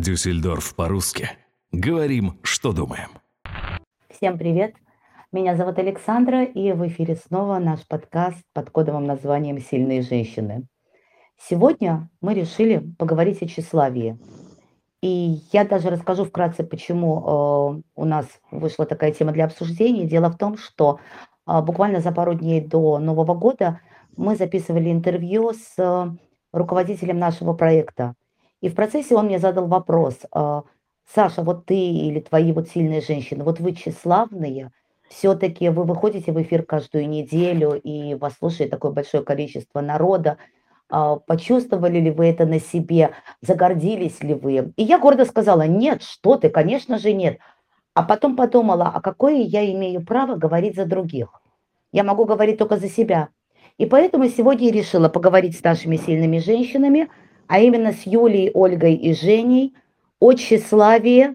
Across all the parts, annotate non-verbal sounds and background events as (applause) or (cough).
Дюссельдорф по-русски. Говорим, что думаем. Всем привет! Меня зовут Александра, и в эфире снова наш подкаст под кодовым названием «Сильные женщины». Сегодня мы решили поговорить о тщеславии. И я даже расскажу вкратце, почему э, у нас вышла такая тема для обсуждения. Дело в том, что э, буквально за пару дней до Нового года мы записывали интервью с э, руководителем нашего проекта. И в процессе он мне задал вопрос, э, Саша, вот ты или твои вот сильные женщины, вот вы тщеславные, все-таки вы выходите в эфир каждую неделю, и вас слушает такое большое количество народа, а, почувствовали ли вы это на себе, загордились ли вы? И я гордо сказала, нет, что ты, конечно же нет. А потом подумала, а какое я имею право говорить за других? Я могу говорить только за себя. И поэтому сегодня я решила поговорить с нашими сильными женщинами, а именно с Юлией, Ольгой и Женей о тщеславии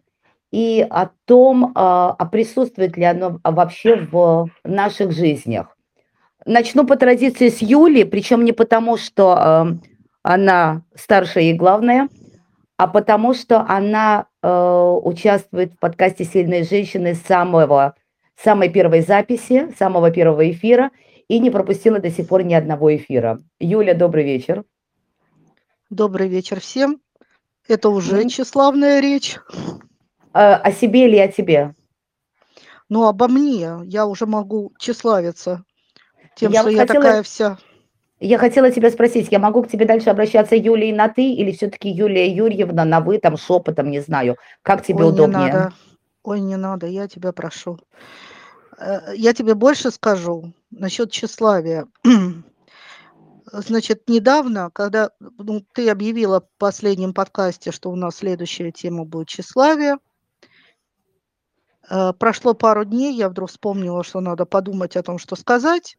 и о том, а, а присутствует ли оно вообще в наших жизнях. Начну по традиции с Юли, причем не потому, что э, она старшая и главная, а потому что она э, участвует в подкасте «Сильные женщины» с самого, самой первой записи, самого первого эфира и не пропустила до сих пор ни одного эфира. Юля, добрый вечер. Добрый вечер всем. Это уже тщеславная речь. А, о себе или о тебе? Ну, обо мне. Я уже могу тщеславиться тем, я что вот я хотела, такая вся. Я хотела тебя спросить, я могу к тебе дальше обращаться Юлией на ты или все-таки Юлия Юрьевна на вы, там шепотом, не знаю, как тебе Ой, удобнее? Не надо. Ой, не надо, я тебя прошу. Э, я тебе больше скажу насчет тщеславия. (clears throat) Значит, недавно, когда ну, ты объявила в последнем подкасте, что у нас следующая тема будет тщеславие, э, прошло пару дней, я вдруг вспомнила, что надо подумать о том, что сказать.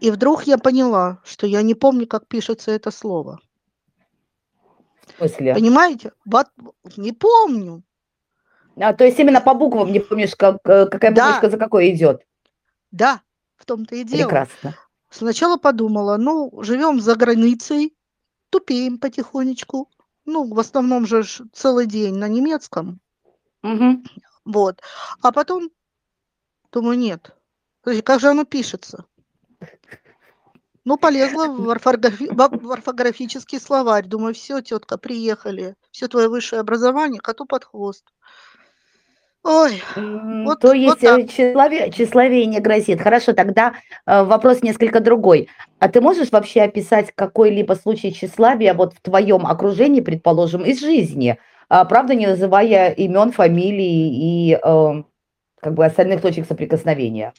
И вдруг я поняла, что я не помню, как пишется это слово. Смысле? Понимаете? Вот, не помню. А, то есть именно по буквам не помнишь, как, э, какая да. буквочка за какой идет? Да, в том-то и дело. Прекрасно. Сначала подумала, ну, живем за границей, тупеем потихонечку. Ну, в основном же целый день на немецком. Угу. Вот. А потом думаю, нет. Как же оно пишется? Ну, полезла в, орфографи... в орфографический словарь. Думаю, все, тетка, приехали. Все твое высшее образование коту под хвост. Ой, вот, То есть вот э, тщеславие, тщеславие не грозит. Хорошо, тогда э, вопрос несколько другой. А ты можешь вообще описать какой-либо случай тщеславия вот в твоем окружении, предположим, из жизни? А, правда, не называя имен, фамилий и э, как бы остальных точек соприкосновения?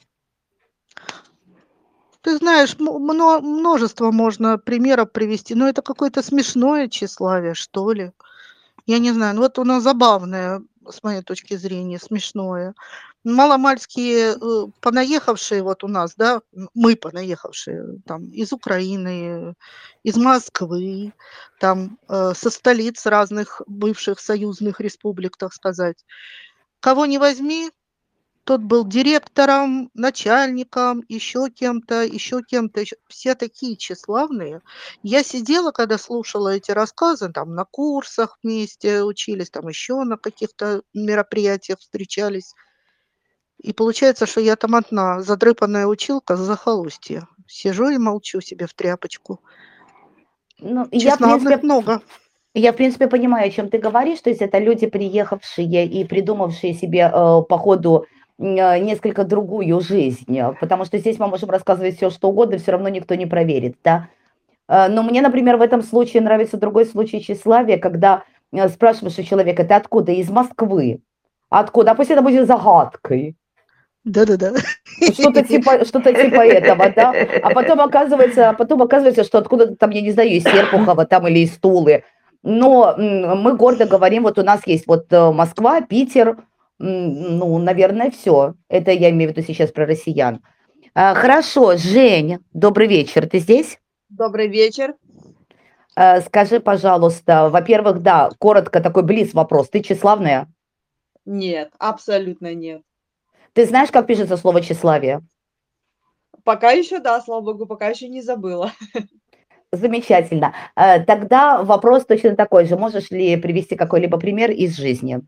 Ты знаешь, множество можно примеров привести, но это какое-то смешное тщеславие, что ли. Я не знаю, ну вот оно забавное, с моей точки зрения, смешное. Маломальские э, понаехавшие вот у нас, да, мы понаехавшие там из Украины, из Москвы, там э, со столиц разных бывших союзных республик, так сказать. Кого не возьми, тот был директором, начальником, еще кем-то, еще кем-то, все такие тщеславные. Я сидела, когда слушала эти рассказы, там на курсах вместе учились, там еще на каких-то мероприятиях встречались. И получается, что я там одна задрыпанная училка за захолустье. Сижу и молчу себе в тряпочку. Ну, я, в принципе, много. Я, в принципе, понимаю, о чем ты говоришь. То есть это люди, приехавшие и придумавшие себе э, по ходу несколько другую жизнь, потому что здесь мы можем рассказывать все, что угодно, все равно никто не проверит, да. А, но мне, например, в этом случае нравится другой случай тщеславия, когда а, спрашиваешь у человека, ты откуда? Из Москвы. Откуда? А пусть это будет загадкой. Да-да-да. Что-то типа, что-то типа этого, да. А потом оказывается, потом оказывается, что откуда там, я не знаю, из Серпухова там или из Тулы. Но мы гордо говорим, вот у нас есть вот э, Москва, Питер, ну, наверное, все. Это я имею в виду сейчас про россиян. А, хорошо, Жень, добрый вечер. Ты здесь? Добрый вечер. А, скажи, пожалуйста, во-первых, да, коротко такой близ вопрос. Ты тщеславная? Нет, абсолютно нет. Ты знаешь, как пишется слово тщеславие? Пока еще да, слава богу, пока еще не забыла. Замечательно. Э, тогда вопрос точно такой же. Можешь ли привести какой-либо пример из жизни?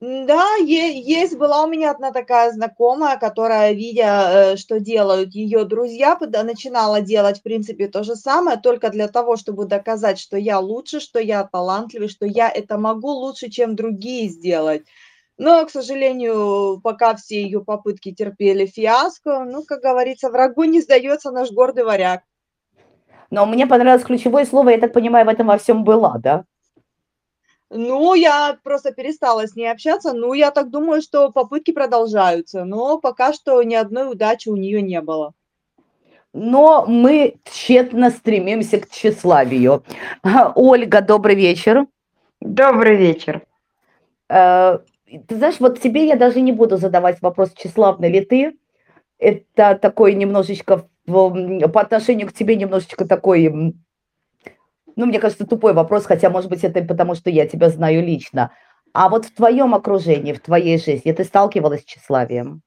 Да, есть, была у меня одна такая знакомая, которая, видя, э, что делают ее друзья, начинала делать, в принципе, то же самое, только для того, чтобы доказать, что я лучше, что я талантливый, что я это могу лучше, чем другие сделать. Но, к сожалению, пока все ее попытки терпели фиаско, ну, как говорится, врагу не сдается наш гордый варяг. Но мне понравилось ключевое слово, я так понимаю, в этом во всем была, да? Ну, я просто перестала с ней общаться. Ну, я так думаю, что попытки продолжаются, но пока что ни одной удачи у нее не было. Но мы тщетно стремимся к тщеславию. (laughs) Ольга, добрый вечер. Добрый вечер. Э, ты знаешь, вот тебе я даже не буду задавать вопрос, тщеславна ли ты. Это такой немножечко, по отношению к тебе немножечко такой ну, мне кажется, тупой вопрос, хотя, может быть, это потому, что я тебя знаю лично. А вот в твоем окружении, в твоей жизни ты сталкивалась с тщеславием?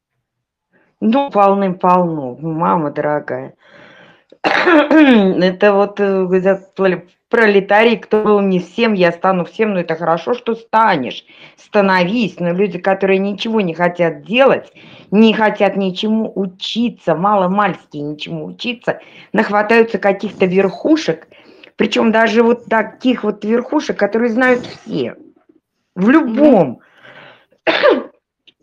Ну, полным-полно, мама дорогая. Это вот э, пролетарий, кто был не всем, я стану всем, но это хорошо, что станешь. Становись, но люди, которые ничего не хотят делать, не хотят ничему учиться, мало-мальски ничему учиться, нахватаются каких-то верхушек – причем даже вот таких вот верхушек, которые знают все. В любом.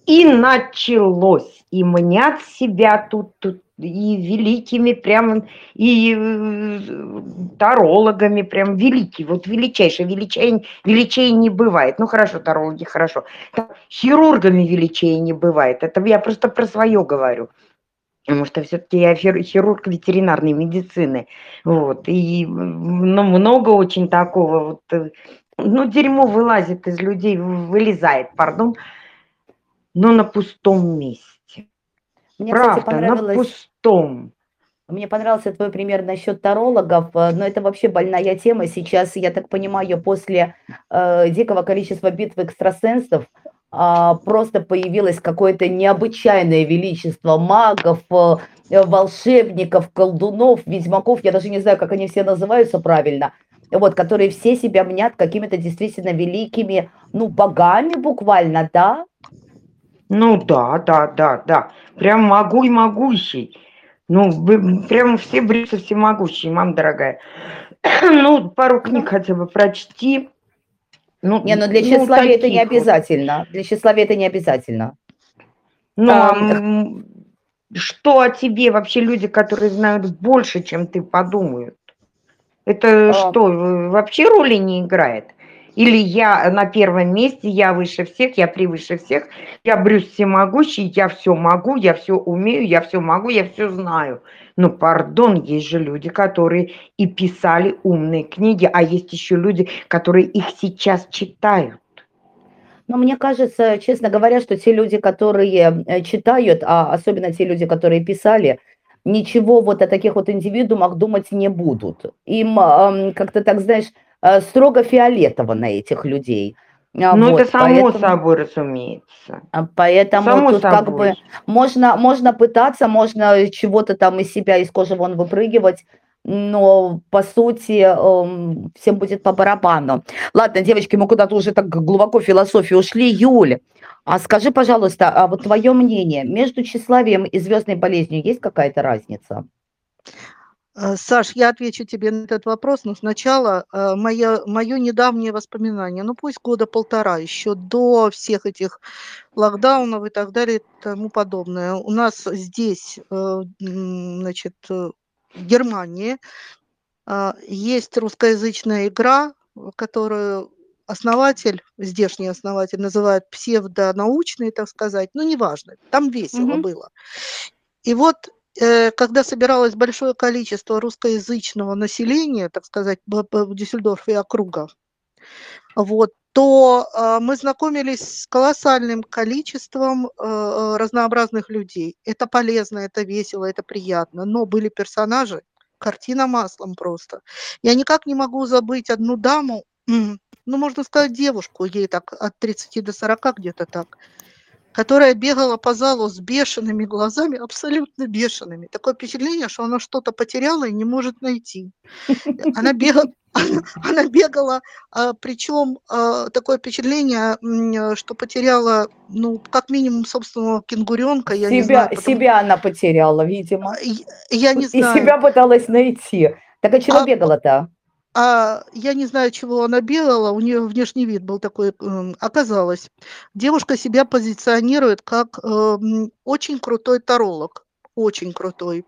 И началось. И мнят себя тут, тут и великими прям, и э, тарологами прям великий, вот величайший, величай, величей не бывает. Ну хорошо, тарологи, хорошо. Хирургами величей не бывает. Это я просто про свое говорю потому что все-таки я хирург ветеринарной медицины, вот, и ну, много очень такого вот, э, ну, дерьмо вылазит из людей, вылезает, пардон, но на пустом месте. Мне, Правда, кстати, на пустом. Мне понравился твой пример насчет тарологов, э, но это вообще больная тема. Сейчас, я так понимаю, после э, дикого количества битв экстрасенсов просто появилось какое-то необычайное величество магов, э, волшебников, колдунов, ведьмаков, я даже не знаю, как они все называются правильно, вот, которые все себя мнят какими-то действительно великими, ну, богами буквально, да? Ну, да, да, да, да, прям могу и могущий. Ну, вы прям все бриться всемогущие, мам дорогая. (clears throat) ну, пару книг хотя бы прочти. Ну, не, но ну, для ну, тщеславия это не обязательно. Вот. Для тщеславия это не обязательно. Ну, а, что о тебе вообще люди, которые знают больше, чем ты, подумают? Это а... что, вообще роли не играет? Или я на первом месте, я выше всех, я превыше всех, я Брюс всемогущий, я все могу, я все умею, я все могу, я все знаю. Ну, пардон, есть же люди, которые и писали умные книги, а есть еще люди, которые их сейчас читают. Но мне кажется, честно говоря, что те люди, которые э, читают, а особенно те люди, которые писали, ничего вот о таких вот индивидуумах думать не будут. Им как-то так, знаешь, э, строго фиолетово на этих людей – а, ну, вот, это само поэтому, собой разумеется. А, поэтому само тут собой. как бы можно, можно пытаться, можно чего-то там из себя, из кожи вон выпрыгивать, но по сути эм, всем будет по барабану. Ладно, девочки, мы куда-то уже так глубоко в философию ушли. Юля, а скажи, пожалуйста, а вот твое мнение, между тщеславием и звездной болезнью есть какая-то разница? Э, Саш, я отвечу тебе на этот вопрос, но сначала э, мое, мое недавнее воспоминание, ну пусть года полтора, еще до всех этих локдаунов и так далее и тому подобное. У нас здесь, э, значит, в Германии есть русскоязычная игра, которую основатель, здешний основатель называют псевдонаучной, так сказать, ну неважно, там весело mm-hmm. было. И вот когда собиралось большое количество русскоязычного населения, так сказать, в Дюссельдорфе и округах, вот, то э, мы знакомились с колоссальным количеством э, разнообразных людей. Это полезно, это весело, это приятно, но были персонажи, картина маслом просто. Я никак не могу забыть одну даму, ну, можно сказать, девушку, ей так от 30 до 40 где-то так, которая бегала по залу с бешеными глазами, абсолютно бешеными. Такое впечатление, что она что-то потеряла и не может найти. Она бегала, (laughs) она бегала, а, причем а, такое впечатление, что потеряла, ну, как минимум, собственного кенгуренка. Я себя, не знаю, потому... себя она потеряла, видимо. Я не знаю. И себя пыталась найти. Так а чего а, бегала-то? А я не знаю, чего она бегала, у нее внешний вид был такой. Оказалось, девушка себя позиционирует как э, очень крутой таролог, очень крутой.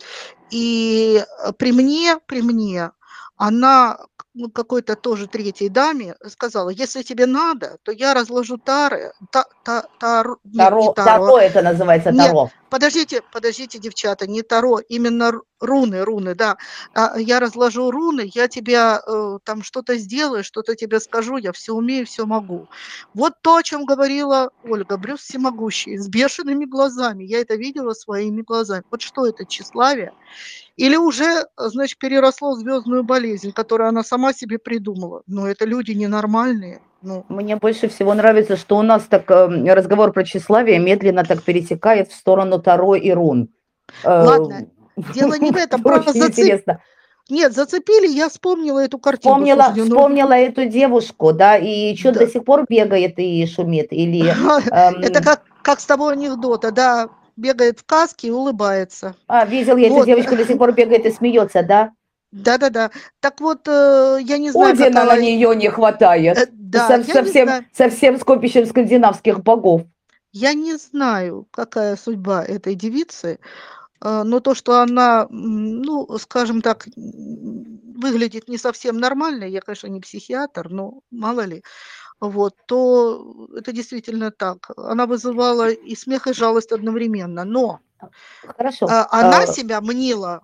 И при мне, при мне, она ну, какой-то тоже третьей даме сказала, если тебе надо, то я разложу тары. Та, та, тар, таро, нет, таро. таро это называется таро. Нет, подождите, подождите, девчата, не таро, именно руны, руны, да. А, я разложу руны, я тебя э, там что-то сделаю, что-то тебе скажу, я все умею, все могу. Вот то, о чем говорила Ольга, Брюс всемогущий, с бешеными глазами. Я это видела своими глазами. Вот что это тщеславие? Или уже, значит, переросло звездную болезнь, которую она сама себе придумала. Но это люди ненормальные. Ну. Мне больше всего нравится, что у нас так э, разговор про тщеславие медленно так перетекает в сторону Таро и Рун. Э, Ладно, (laughs) дело не в этом, просто зацеп... Нет, зацепили, я вспомнила эту картину. Вспомнила, Слушайте, ну... вспомнила эту девушку, да, и что да. до сих пор бегает и шумит, или... (laughs) Эм... Это как, как с того анекдота, да, бегает в каске и улыбается. А, видел я вот. эту девочку, до сих пор бегает и смеется, да? Да-да-да. Так вот, э, я не знаю... Ордена какая... на нее не хватает. Э, да, Со, совсем, не совсем скопищем скандинавских богов. Я не знаю, какая судьба этой девицы, э, но то, что она, ну, скажем так, выглядит не совсем нормально, я, конечно, не психиатр, но мало ли, вот, то это действительно так. Она вызывала и смех, и жалость одновременно. Но Хорошо. А, она а... себя мнила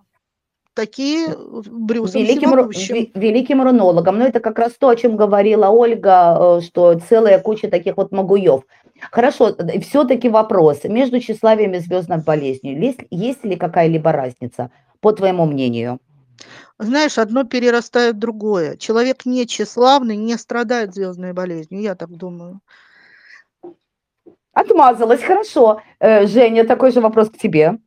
такие Брюсом великим, великим рунологом. Но это как раз то, о чем говорила Ольга, э, что целая куча таких вот могуев. Хорошо, все-таки вопрос. Между тщеславием и звездной болезнью есть, есть ли какая-либо разница, по твоему мнению? Знаешь, одно перерастает в другое. Человек не тщеславный не страдает звездной болезнью, я так думаю. Отмазалась, хорошо. Э, Женя, такой же вопрос к тебе.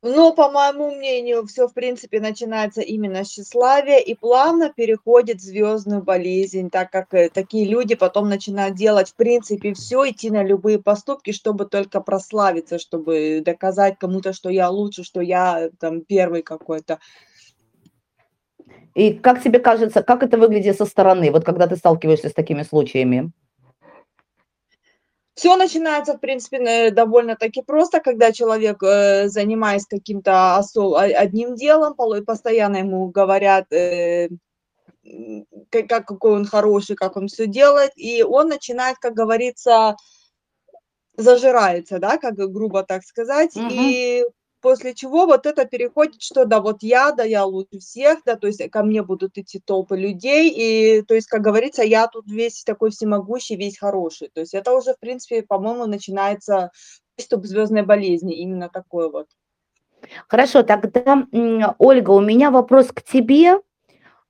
Ну, по моему мнению, все, в принципе, начинается именно с тщеславия и плавно переходит в звездную болезнь, так как э, такие люди потом начинают делать, в принципе, все, идти на любые поступки, чтобы только прославиться, чтобы доказать кому-то, что я лучше, что я там первый какой-то. И как тебе кажется, как это выглядит со стороны, вот когда ты сталкиваешься с такими случаями? Все начинается, в принципе, довольно-таки просто, когда человек, э, занимаясь каким-то одним делом, постоянно ему говорят, э, как, какой он хороший, как он все делает, и он начинает, как говорится, зажирается, да, как грубо так сказать, угу. и после чего вот это переходит, что да, вот я, да, я лучше всех, да, то есть ко мне будут идти толпы людей, и, то есть, как говорится, я тут весь такой всемогущий, весь хороший, то есть это уже, в принципе, по-моему, начинается приступ звездной болезни, именно такой вот. Хорошо, тогда, Ольга, у меня вопрос к тебе,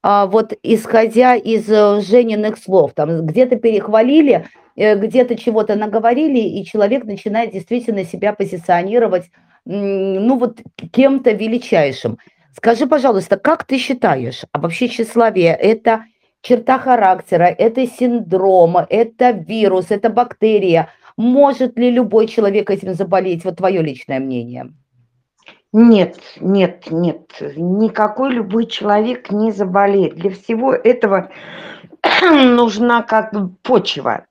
а, вот исходя из э, Жениных слов, там где-то перехвалили, э, где-то чего-то наговорили, и человек начинает действительно себя позиционировать ну вот кем-то величайшим. Скажи, пожалуйста, как ты считаешь, а вообще тщеславие – это черта характера, это синдром, это вирус, это бактерия? Может ли любой человек этим заболеть? Вот твое личное мнение. Нет, нет, нет, никакой любой человек не заболеет. Для всего этого (clears throat) нужна как бы почва.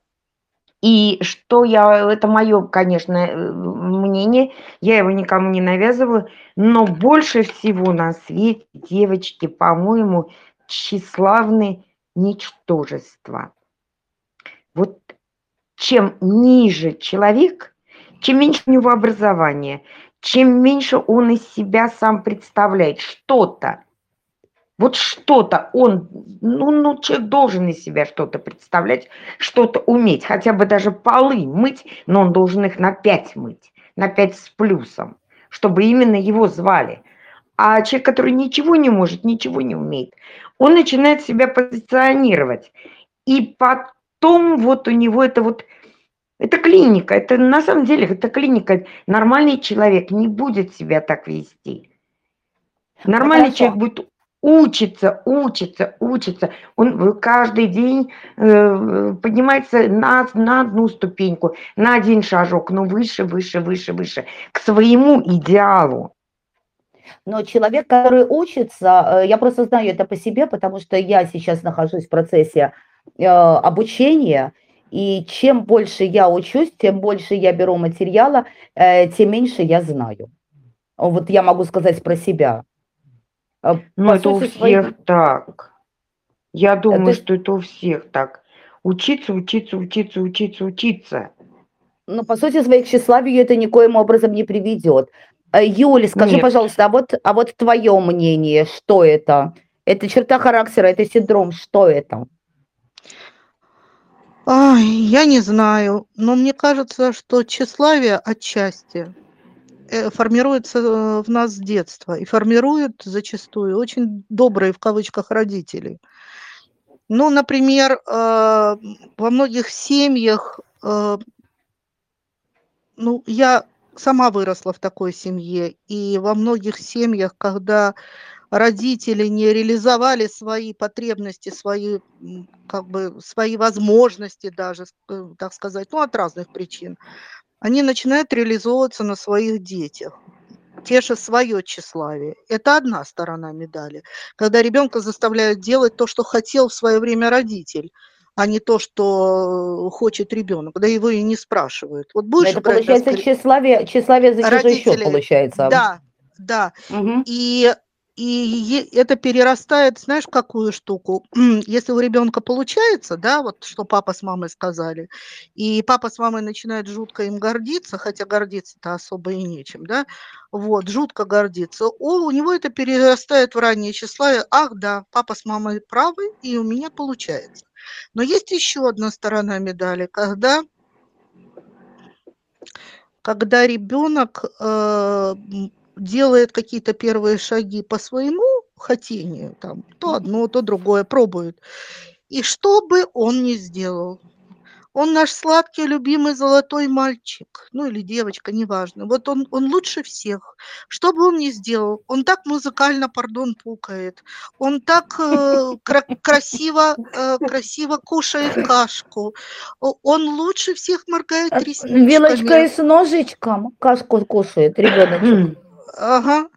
И что я, это мое, конечно, э, мнение, я его никому не навязываю, но больше всего на свете, девочки, по-моему, тщеславны ничтожества. Вот чем ниже человек, чем меньше у него образования, чем меньше он из себя сам представляет что-то, вот что-то он, ну, ну, человек должен из себя что-то представлять, что-то уметь, хотя бы даже полы мыть, но он должен их на пять мыть, на пять с плюсом, чтобы именно его звали. А человек, который ничего не может, ничего не умеет, он начинает себя позиционировать. И потом вот у него это вот Это клиника, это на самом деле, это клиника. Нормальный человек не будет себя так вести. Нормальный хорошо. человек будет учиться, учиться, учиться. Он каждый день э, поднимается на, на одну ступеньку, на один шажок, но выше, выше, выше, выше, к своему идеалу. Но человек, который учится, э, я просто знаю это по себе, потому что я сейчас нахожусь в процессе э, обучения, и чем больше я учусь, тем больше я беру материала, э, тем меньше я знаю. Вот я могу сказать про себя. Э, Ну, это у сути своей- всех так. Я думаю, есть- что это у всех так. Учиться, учиться, учиться, учиться, учиться. Ну, по сути, своей к тщеславию это никоим образом не приведет. Э, Юля, скажи, Нет. пожалуйста, а вот, а вот твое мнение, что это? Это черта характера, это синдром, что это? Ай, я не знаю, но мне кажется, что тщеславие отчасти формируется э, в нас с детства и формирует зачастую очень добрые в кавычках родители. Ну, например, э, во многих семьях, э, ну, я сама выросла в такой семье, и во многих семьях, когда родители не реализовали свои потребности, свои, как бы, свои возможности даже, э, так сказать, ну, от разных причин, они начинают реализовываться на своих детях, теша свое тщеславие. Это одна сторона медали. Когда ребенка заставляют делать то, что хотел в свое время родитель, а не то, что хочет ребенок, когда его и не спрашивают. Вот будешь Это получается скрипке? тщеславие, тщеславие за чужой счет, получается. Да, да. Мгм. И, и это перерастает, знаешь, в какую штуку? (clears throat) Если у ребенка получается, да, вот что папа с мамой сказали, и папа с мамой начинает жутко им гордиться, хотя гордиться-то особо и нечем, да, вот, жутко гордиться, о, у него это перерастает в раннее тщеславие, ах, да, папа с мамой правы, и у меня получается. Но есть еще одна сторона медали, когда когда ребенок э, делает какие-то первые шаги по своему хотению, там, то одно, то другое, пробует. И что бы он ни сделал, он наш сладкий, любимый золотой мальчик, ну или девочка, неважно. Вот он, он лучше всех. Что бы он ни сделал, он так музыкально, пардон, пукает, он так э, кра- красиво, э, красиво кушает кашку, он лучше всех моргает А, ресничками. Вилочкой с ножичком кашку кушает ребеночек. Ага,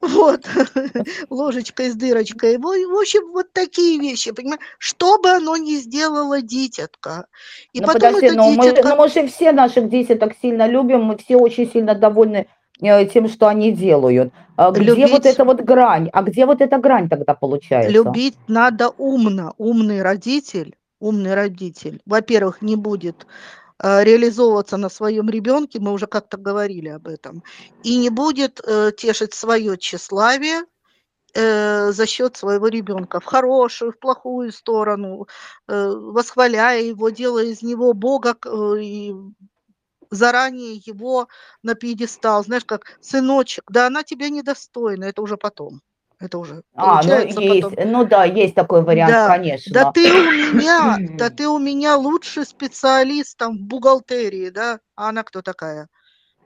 вот, (laughs) ложечкой с дырочкой. В общем, вот такие вещи, понимаешь? Что бы оно ни сделало дитятка. И Ну потом подожди, это ну мы, дитятка... ну мы же все наших деток сильно любим, мы все очень сильно довольны э, тем, что они делают. А где вот Любить- эта вот грань? А где вот эта грань тогда получается? Любить надо умно. Умный родитель, умный родитель, во-первых, не будет реализовываться на своем ребенке, мы уже как-то говорили об этом, и не будет э, тешить свое тщеславие э, за счет своего ребенка в хорошую, в плохую сторону, э, восхваляя его, делая из него Бога э, и заранее его на пьедестал, знаешь, как сыночек, да она тебя недостойна, это уже потом. Это уже А, ну есть, потом. ну да, есть такой вариант, Да, конечно. Да ты у меня, да ты у меня лучший специалист там в бухгалтерии, да? А она кто такая?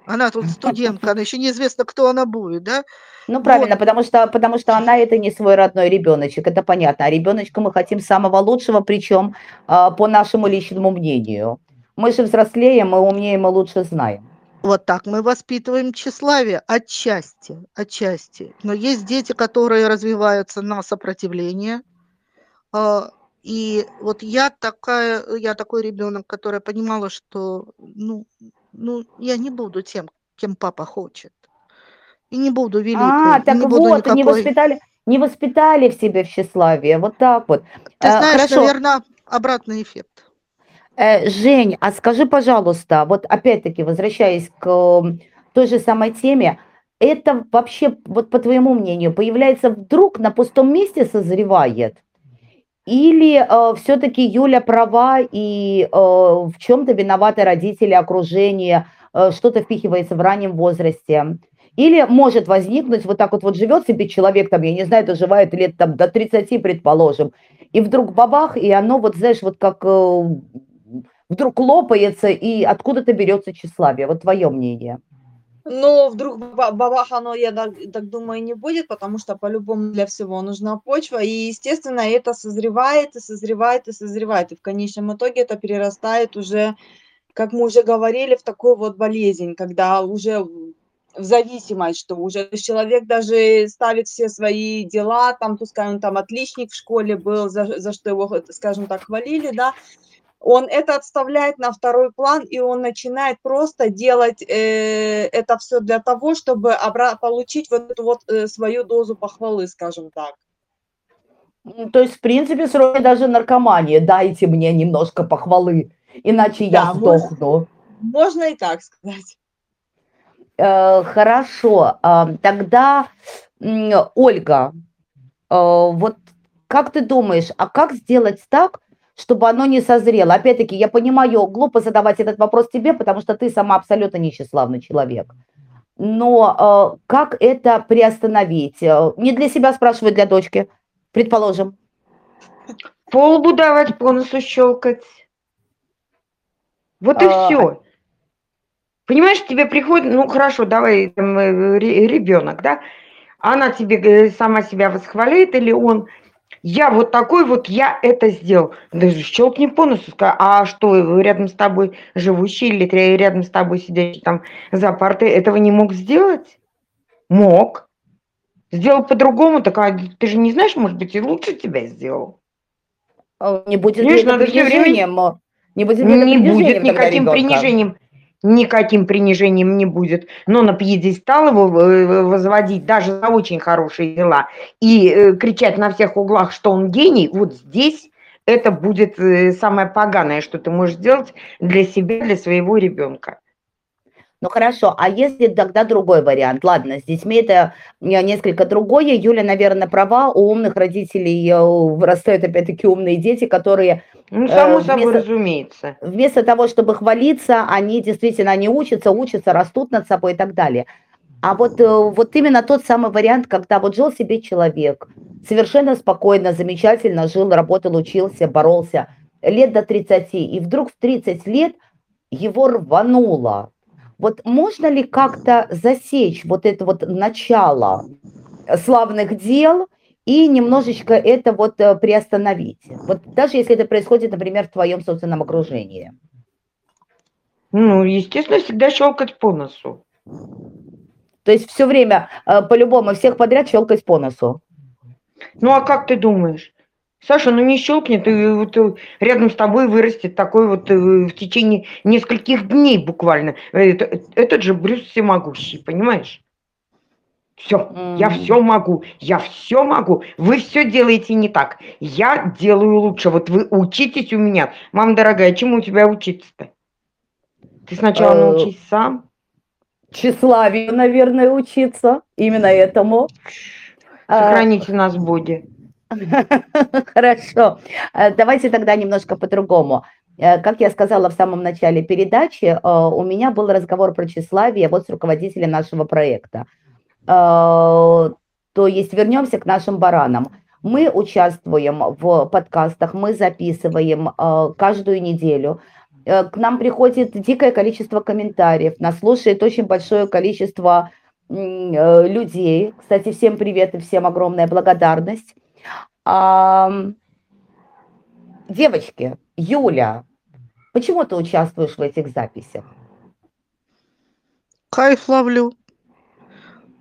Она тут студентка, она еще неизвестно, кто она будет, да? Ну, правильно, Вот. потому что, потому что она это не свой родной ребеночек, это понятно. А ребеночка мы хотим самого лучшего, причем а, по нашему личному мнению. Мы же взрослеем, мы умнее, мы лучше знаем. Вот так мы воспитываем тщеславие отчасти, отчасти. Но есть дети, которые развиваются на сопротивление. А, И вот я такая, я такой ребенок, который понимала, что, ну, ну, я не буду тем, кем папа хочет. И не буду великой. А, так не буду вот, не никакой. воспитали, не воспитали в себе в тщеславие, вот так вот. Ты Э, знаешь, хорошо. наверное, обратный эффект. Э, Жень, а скажи, пожалуйста, вот опять-таки, возвращаясь к той же самой теме, это вообще, вот по твоему мнению, появляется вдруг на пустом месте созревает? Или все-таки Юля права и э, в чем-то виноваты родители, окружение, э, что-то впихивается в раннем возрасте? Или может возникнуть, вот так вот, вот живет себе человек, там, я не знаю, доживает лет там до 30, предположим, и вдруг бабах, и оно вот, знаешь, вот как э, вдруг лопается и откуда-то берется тщеславие? Вот твое мнение. Но вдруг ба- бабах оно, я так, так думаю, не будет, потому что по-любому для всего нужна почва. И, естественно, это созревает и созревает и созревает. И в конечном итоге это перерастает уже, как мы уже говорили, в такую вот болезнь, когда уже в зависимость, что уже человек даже ставит все свои дела, там, пускай он там отличник в школе был, за, за что его, скажем так, хвалили, да, он это отставляет на второй план, и он начинает просто делать э, это все для того, чтобы получить вот эту вот э, свою дозу похвалы, скажем так. М, То есть, в принципе, сроки даже наркомании. Дайте мне немножко похвалы, иначе я Да, можно, сдохну. можно и так сказать. Э, Хорошо, а, тогда, Ольга, э, вот как ты думаешь, а как сделать так, чтобы оно не созрело? Опять-таки, я понимаю, глупо задавать этот вопрос тебе, потому что ты сама абсолютно несчастливый человек. Но э, как это приостановить? Э, Не для себя спрашиваю, для дочки, предположим. По лбу давать, по носу щелкать. Вот и А, все. Понимаешь, тебе приходит, ну хорошо, давай там, э, ре- ребенок, да? Она тебе э, сама себя восхваляет или он, я вот такой вот, я это сделал. Да щелкни по носу, ска- а что, рядом с тобой живущий или ря- рядом с тобой сидящий там за партой этого не мог сделать? Мог. Сделал по-другому, так а ты же не знаешь, может быть, и лучше тебя сделал. Э, Не будет это надо все время Не будет не будет никаким принижением. Никаким принижением не будет. Но на пьедестал его э, возводить даже за очень хорошие дела и э, кричать на всех углах, что он гений, вот здесь это будет э, самое поганое, что ты можешь сделать для себя, для своего ребенка. Ну хорошо, а если тогда другой вариант? Ладно, с детьми это э, несколько другое. Юля, наверное, права. У умных родителей э, вырастают опять-таки умные дети, которые Ну, Э, само собой, вместо- разумеется. вместо того, чтобы хвалиться, они действительно они учатся, учатся, растут над собой и так далее. А вот, вот именно тот самый вариант, когда вот жил себе человек, совершенно спокойно, замечательно жил, работал, учился, боролся, лет до 30, и вдруг в 30 лет его рвануло. Вот можно ли как-то засечь вот это вот начало славных дел и немножечко это вот э, приостановить? Вот даже если это происходит, например, в твоем собственном окружении. Ну, естественно, всегда щелкать по носу. То есть все время э, по-любому всех подряд щелкать по носу. Ну, а как ты думаешь? Саша, ну не щелкнет, и вот э, рядом с тобой вырастет такой вот э, в течение нескольких дней буквально. Это- этот же Брюс всемогущий, понимаешь? Все, я Мгм. все могу, я все могу. Вы все делаете не так. Я делаю лучше. Вот вы учитесь у меня. Мама дорогая, чему у тебя учиться-то? Ты сначала Э, научись сам. Тщеславию, наверное, учиться. Именно этому. А, Сохраните нас, Боги. (laughs) Хорошо. Э, Давайте тогда немножко по-другому. Э, Как я сказала в самом начале передачи, э, у меня был разговор про тщеславие вот с руководителем нашего проекта. То есть вернемся к нашим баранам. Мы участвуем в подкастах, мы записываем каждую неделю. К нам приходит дикое количество комментариев, нас слушает очень большое количество людей. Кстати, всем привет и всем огромная благодарность. Ам, Девочки, Юля, почему ты участвуешь в этих записях? Кайф ловлю.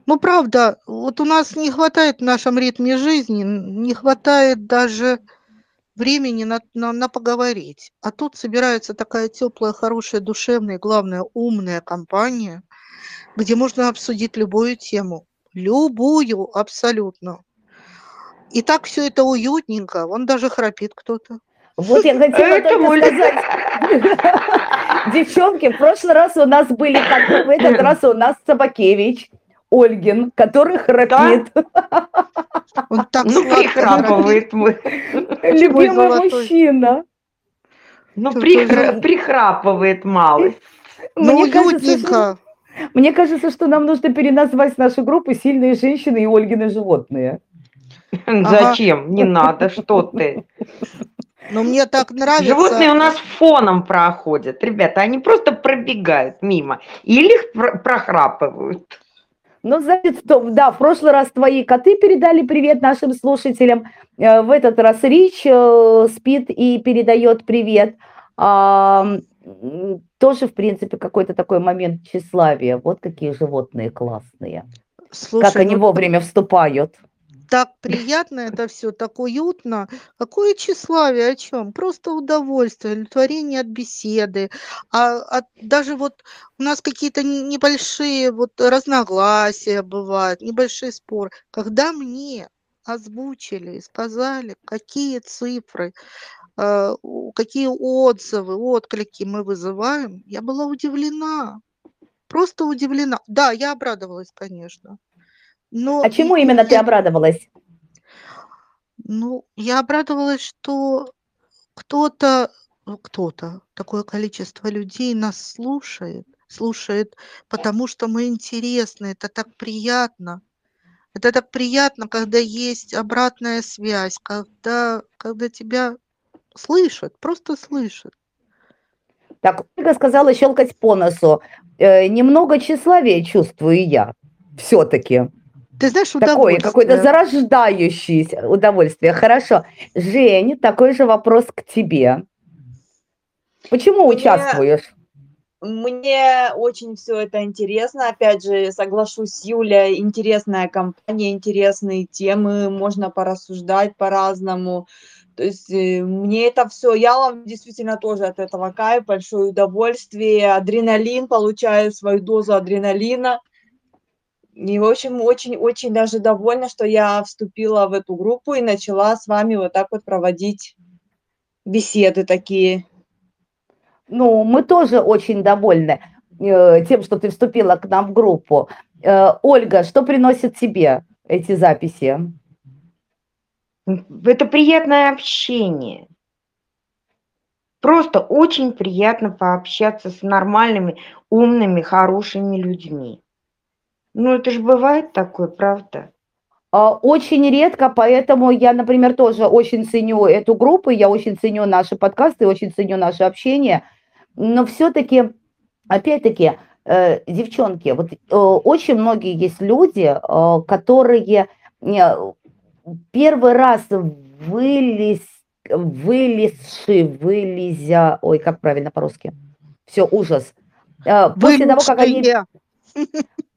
Ну, правда, вот у нас не хватает в нашем ритме жизни, не хватает даже времени на, на, на поговорить. А тут собирается такая теплая, хорошая, душевная, главное, умная компания, где можно обсудить любую тему. Любую абсолютно. И так все это уютненько. Вон даже храпит кто-то. Вот я хотела Это только Оля. сказать. (laughs) Девчонки, в прошлый раз у нас были, как в этот раз у нас Собакевич, Ольгин, который храпит. Он так Ну, прихрапывает мой. Любимый мужчина. Ну, прихра- прихрапывает малый. (laughs) Ну, Мне кажется, что- уютненько. Мне кажется, что нам нужно переназвать нашу группу «Сильные женщины и Ольгины животные». (laughs) Зачем? Не надо, что ты. Но мне так нравится. Животные у нас фоном проходят, ребята, они просто пробегают мимо или их про- прохрапывают. Ну, том- да, в прошлый раз твои коты передали привет нашим слушателям. Э, В этот раз Рич э, спит и передает привет. А, Тоже, в принципе, какой-то такой момент тщеславия. Вот какие животные классные. Слушай, Как они ну, вовремя вступают. Так (laughs) приятно это все, так уютно. Какое тщеславие, о чем? Просто удовольствие, удовлетворение от беседы. А, от- даже вот у нас какие-то небольшие вот разногласия бывают, небольшие споры. Когда мне озвучили и сказали, какие цифры, э, какие отзывы, отклики мы вызываем, я была удивлена. Просто удивлена. Да, я обрадовалась, конечно. Но А чему и- именно ты обрадовалась? Ну, я обрадовалась, что кто-то, ну, кто-то, такое количество людей нас слушает, слушает, потому что мы интересны, это так приятно. Это так приятно, когда есть обратная связь, когда, когда тебя слышат, просто слышат. Так, Ольга сказала щелкать по носу. Э, немного тщеславия чувствую я. Все-таки. Ты знаешь, Такое какое-то удовольствие. зарождающееся удовольствие. Хорошо. Жень, такой же вопрос к тебе. Почему Мне- участвуешь? Мне очень все это интересно. Опять же, соглашусь с Юлей, интересная компания, интересные темы, можно порассуждать по-разному. То есть э, мне это все, я ловлю действительно тоже от этого кайф, большое удовольствие, адреналин, получаю свою дозу адреналина. И, в общем, очень-очень даже довольна, что я вступила в эту группу и начала с вами вот так вот проводить беседы такие. Ну, мы тоже очень довольны э, тем, что ты вступила к нам в группу. Э, Ольга, что приносит тебе эти записи? Это приятное общение. Просто очень приятно пообщаться с нормальными, умными, хорошими людьми. Ну, это же бывает такое, правда? А, Очень редко, поэтому я, например, тоже очень ценю эту группу, я очень ценю наши подкасты, очень ценю наше общение, но все-таки, опять-таки, э, девчонки, вот э, очень многие есть люди, э, которые первый раз вылез, вылезши, вылезя, ой, как правильно по-русски? Все, ужас. После того, как они Вылезшие.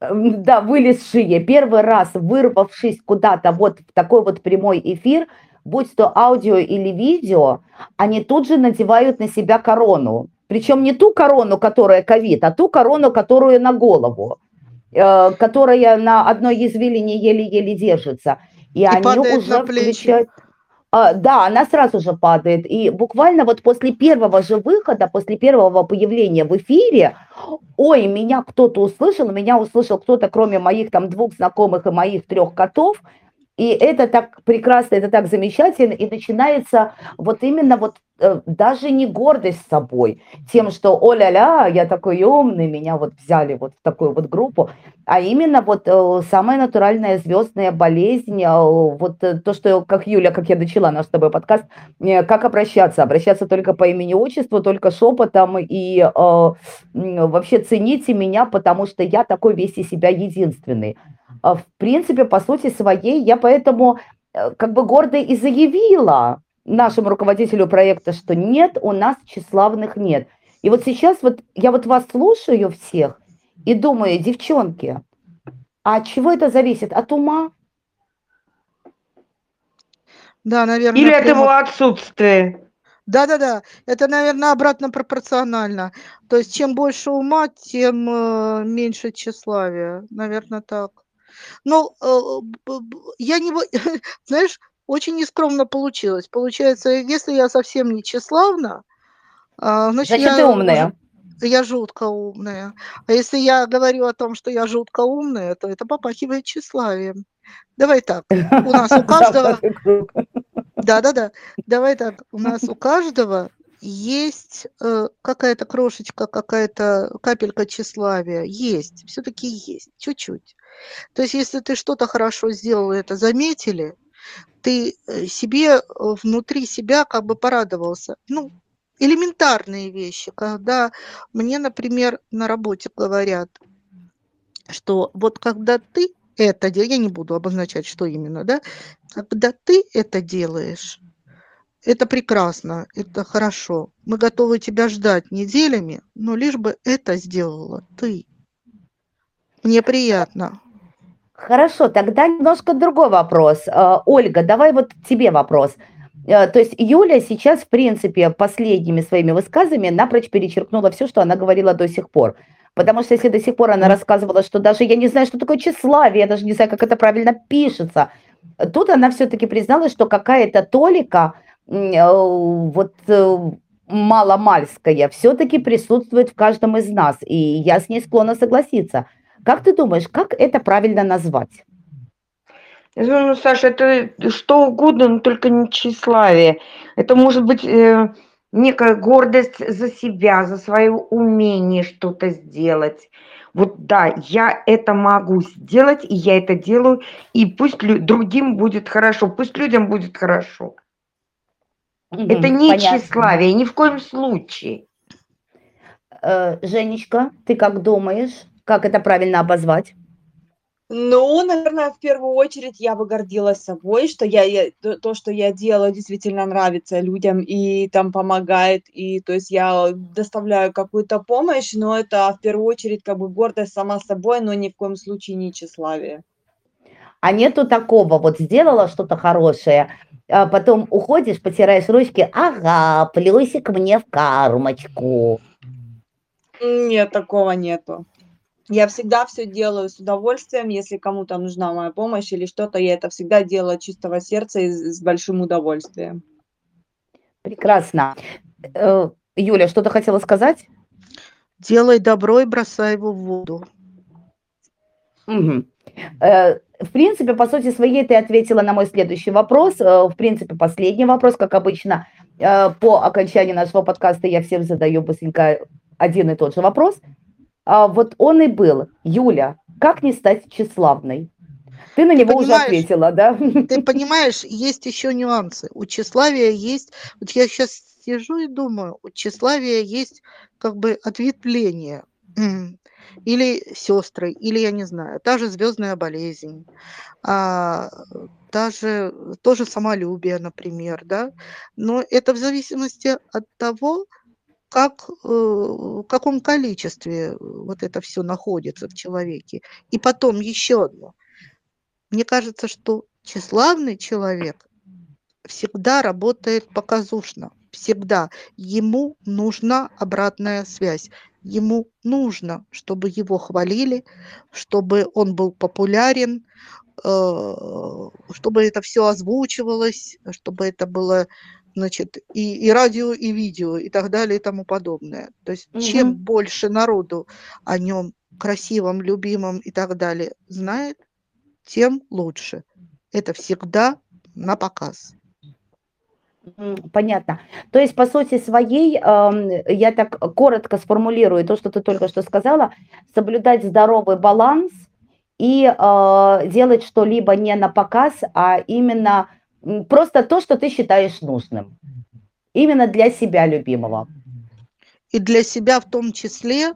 Да, вылезшие, первый раз вырвавшись куда-то вот в такой вот прямой эфир, будь то аудио или видео, они тут же надевают на себя корону. Причем не ту корону, которая ковид, а ту корону, которую на голову, э, которая на одной извилине еле-еле держится. И, они падает уже включают... А, да, она сразу же падает. И буквально вот после первого же выхода, после первого появления в эфире, ой, меня кто-то услышал, меня услышал кто-то, кроме моих там двух знакомых и моих трех котов, и это так прекрасно, это так замечательно, и начинается вот именно вот э, даже не гордость собой, тем, что о-ля-ля, я такой умный, меня вот взяли вот в такую вот группу, а именно вот э, самая натуральная звездная болезнь, э, вот то, что, как Юля, как я начала наш с тобой подкаст, как обращаться, обращаться только по имени-отчеству, только шепотом, и э, вообще цените меня, потому что я такой весь из себя единственный. А, В принципе, по сути своей, я поэтому э, как бы гордо и заявила нашему руководителю проекта, что нет, у нас тщеславных нет. И вот сейчас вот я вот вас слушаю всех и думаю, девчонки, а от чего это зависит? От ума? Да, наверное, Или от прямо его отсутствия. Да-да-да, это, наверное, обратно пропорционально. То есть чем больше ума, тем э, меньше тщеславия. Наверное, так. Ну, э, я не... (laughs) Знаешь, очень нескромно получилось. Получается, если я совсем не тщеславна, а, значит, Значит, ты я умная. жу- Я жутко умная. А если я говорю о том, что я жутко умная, то это попахивает тщеславием. Давай так. У нас у (laughs) каждого... Да-да-да. Давай так. У нас у каждого есть э, какая-то крошечка, какая-то капелька тщеславия. Есть. Все-таки есть. Чуть-чуть. То есть, если ты что-то хорошо сделал, это заметили, ты э, себе э, внутри себя как бы порадовался. Ну, элементарные вещи, когда мне, например, на работе говорят, что вот когда ты это делаешь, я не буду обозначать, что именно, да, когда ты это делаешь, это прекрасно, это хорошо. Мы готовы тебя ждать неделями, но лишь бы это сделала ты. Мне приятно. Хорошо, тогда немножко другой вопрос. Э, Ольга, давай вот тебе вопрос. Э, то есть Юля сейчас, в принципе, последними своими высказами напрочь перечеркнула все, что она говорила до сих пор. Потому что если до сих пор она рассказывала, что даже я не знаю, что такое тщеславие, я даже не знаю, как это правильно пишется, тут она все-таки призналась, что какая-то толика, э, вот маломальская, все-таки присутствует в каждом из нас. И я с ней склонна согласиться. Как ты думаешь, как это правильно назвать? Ну, Саша, это что угодно, но только не тщеславие. Это может быть э, некая гордость за себя, за свое умение что-то сделать. Вот да, я это могу сделать, и я это делаю, и пусть другим будет хорошо, пусть людям будет хорошо. Мгм, это не понятно. тщеславие, ни в коем случае. Э, Женечка, ты как думаешь, как это правильно обозвать? Ну, наверное, в первую очередь я бы гордилась собой, что я, я то, то, что я делаю, действительно нравится людям и там помогает, и то есть я доставляю какую-то помощь, но это в первую очередь как бы гордость сама собой, но ни в коем случае не тщеславие. А нету такого, вот сделала что-то хорошее, а потом уходишь, потираешь ручки, ага, плюсик мне в кармочку. Нет, такого нету. Я всегда все делаю с удовольствием. Если кому-то нужна моя помощь или что-то, я это всегда делаю от чистого сердца и с большим удовольствием. Прекрасно. Э, Юля, что-то хотела сказать? Делай добро и бросай его в воду. Э, В принципе, по сути своей ты ответила на мой следующий вопрос. Э, В принципе, последний вопрос, как обычно, по окончании нашего подкаста я всем задаю быстренько один и тот же вопрос. А Вот он и был. Юля, как не стать тщеславной? Ты на него уже понимаешь, ответила, да? Ты понимаешь, есть еще нюансы. У тщеславия есть... Вот я сейчас сижу и думаю, у тщеславия есть как бы ответвление. (clears throat) Или сестры, или я не знаю, та же звездная болезнь, а, та же, тоже самолюбие, например, да. Но это в зависимости от того, как, э, в каком количестве э, вот это все находится в человеке. И потом еще одно. Мне кажется, что тщеславный человек всегда работает показушно. Всегда. Ему нужна обратная связь. Ему нужно, чтобы его хвалили, чтобы он был популярен, э, чтобы это все озвучивалось, чтобы это было, значит, и, и радио, и видео, и так далее, и тому подобное. То есть чем Мгм. больше народу о нем красивом, любимом и так далее знает, тем лучше. Это всегда на показ. Понятно. То есть, по сути своей, ам, я так коротко сформулирую то, что ты только что сказала, соблюдать здоровый баланс и а, делать что-либо не на показ, а именно просто то, что ты считаешь нужным. Именно для себя любимого. И для себя в том числе,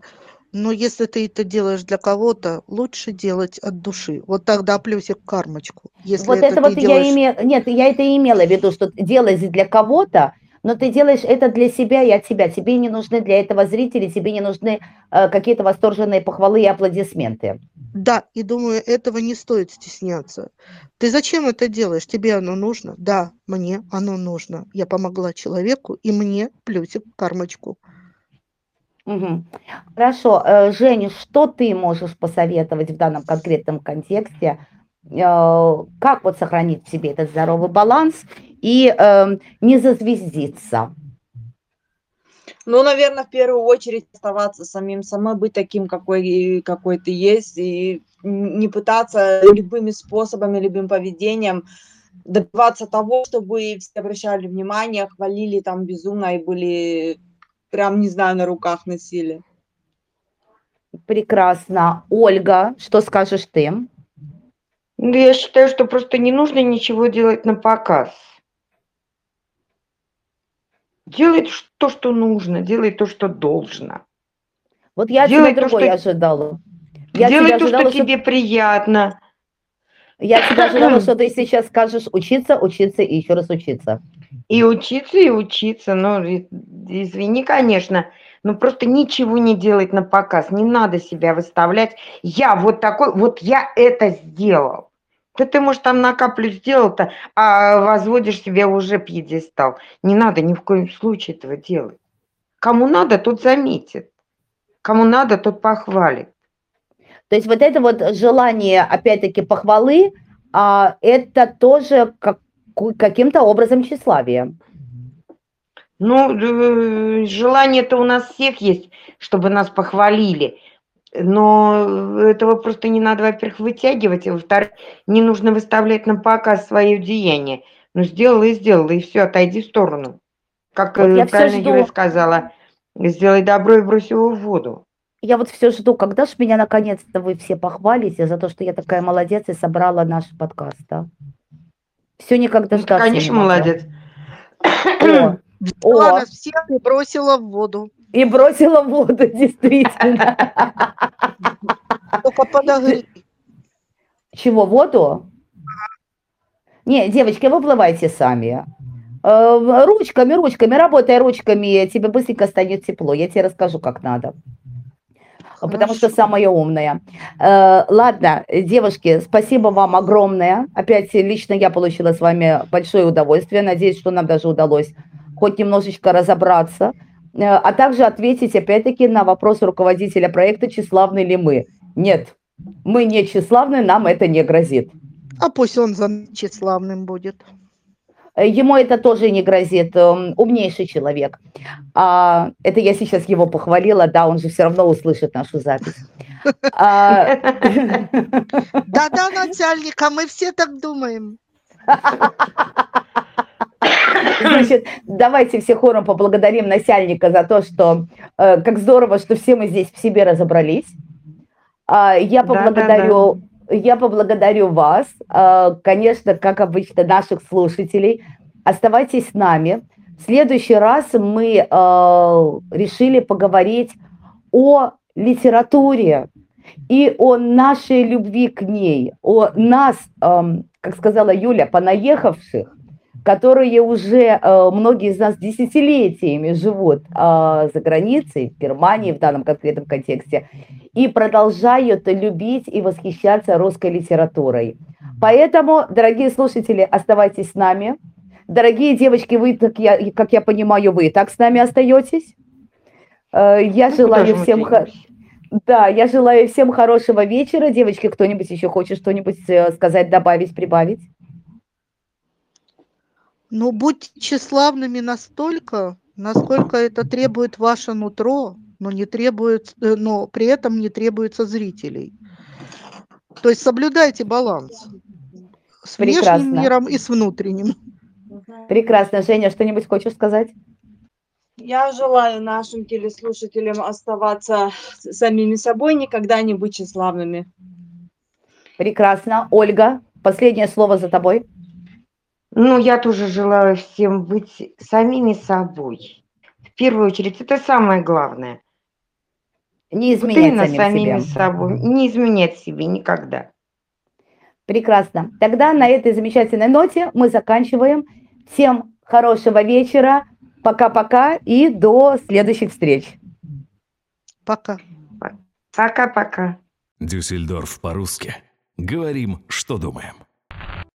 но если ты это делаешь для кого-то, лучше делать от души. Вот тогда плюсик кармочку. Если Вот это это вот я делаешь... имею, нет, я это и имела в виду, что делаешь для кого-то, но ты делаешь это для себя и от себя. Тебе не нужны для этого зрители, тебе не нужны э, какие-то восторженные похвалы и аплодисменты. Да, и думаю, этого не стоит стесняться. Ты зачем это делаешь? Тебе оно нужно? Да, мне оно нужно. Я помогла человеку, и мне плюсик кармочку. Мгм. Хорошо. Э, Женя, что ты можешь посоветовать в данном конкретном контексте? Э, Как вот сохранить в себе этот здоровый баланс и эм, не зазвездиться? Ну, наверное, в первую очередь оставаться самим собой, быть таким, какой, какой ты есть, и не пытаться любыми способами, любым поведением добиваться того, чтобы все обращали внимание, хвалили там безумно и были прям, не знаю, на руках носили. Прекрасно. Ольга, что скажешь ты? Ну, я считаю, что просто не нужно ничего делать на показ. Делай ш- то, что нужно, делай то, что должно. Вот я Делай тебя то, другое что- ожидала. Я делай то, ожидала, что что- тебе приятно. Я тебя ожидала, (clears throat) что ты сейчас скажешь учиться, учиться и еще раз учиться. И учиться, и учиться. Ну, извини, конечно, но просто ничего не делать на показ. Не надо себя выставлять. Я вот такой, вот я это сделал. Да ты, может, там на каплю сделал-то, а возводишь себе уже пьедестал. Не надо ни в коем случае этого делать. Кому надо, тот заметит. Кому надо, тот похвалит. То есть вот это вот желание, опять-таки, похвалы, а, это тоже как, каким-то образом тщеславие. Ну, э, желание-то у нас всех есть, чтобы нас похвалили. Но этого просто не надо, во-первых, вытягивать, а во-вторых, не нужно выставлять на показ свое деяние. Ну, сделала и сделала, и все, отойди в сторону. Как Вот э, я правильно. Юля сказала, сделай добро и брось его в воду. Я вот все жду, когда же меня наконец-то вы все похвалите за то, что я такая молодец и собрала наш подкаст, да? Все никогда Ну, ждать. конечно, молодец. О, о, нас всех и бросила в воду. И бросила в воду, (laughs) действительно. Только подогреть. Чего, воду? Не, девочки, выплывайте сами. Э, Ручками, ручками, работай ручками, тебе быстренько станет тепло. Я тебе расскажу, как надо. Потому что Хорошо. самая умная. Э, Ладно, девушки, спасибо вам огромное. Опять лично я получила с вами большое удовольствие. Надеюсь, что нам даже удалось хоть немножечко разобраться. Э, А также ответить, опять-таки, на вопрос руководителя проекта, тщеславны ли мы. Нет, мы не тщеславны, нам это не грозит. А пусть он за тщеславным будет. Э, Ему это тоже не грозит. Он умнейший человек. А, это я сейчас его похвалила, да, он же все равно услышит нашу запись. А, Да-да, начальника, мы все так думаем. (laughs) Значит, давайте все хором поблагодарим начальника за то, что э, как здорово, что все мы здесь в себе разобрались. А, Я поблагодарю, я поблагодарю вас, а, конечно, как обычно, наших слушателей. Оставайтесь с нами. В следующий раз мы э, решили поговорить о литературе и о нашей любви к ней, о нас, эм, как сказала Юля, понаехавших, которые уже э, многие из нас десятилетиями живут э, за границей, в Германии в данном конкретном контексте, и продолжают любить и восхищаться русской литературой. Поэтому, дорогие слушатели, оставайтесь с нами. Дорогие девочки, вы, так я, как я понимаю, вы так с нами остаетесь. Э, Я Ну, желаю всем... Да, я желаю всем хорошего вечера. Девочки, кто-нибудь еще хочет что-нибудь сказать, добавить, прибавить? Ну, будьте тщеславными настолько, насколько это требует ваше нутро, но, не требует, э, но при этом не требуется зрителей. То есть соблюдайте баланс с внешним Прекрасно. миром и с внутренним. Прекрасно. Женя, что-нибудь хочешь сказать? Я желаю нашим телеслушателям оставаться самими собой, никогда не быть тщеславными. Прекрасно. Ольга, последнее слово за тобой. Ну, я тоже желаю всем быть самими собой. В первую очередь, это самое главное. Не Вот изменять именно самим самими себе. собой. Не изменять себе никогда. Прекрасно. Тогда на этой замечательной ноте мы заканчиваем. Всем хорошего вечера. Пока-пока и до следующих встреч. Пока. Пока-пока. Дюссельдорф по-русски. Говорим, что думаем.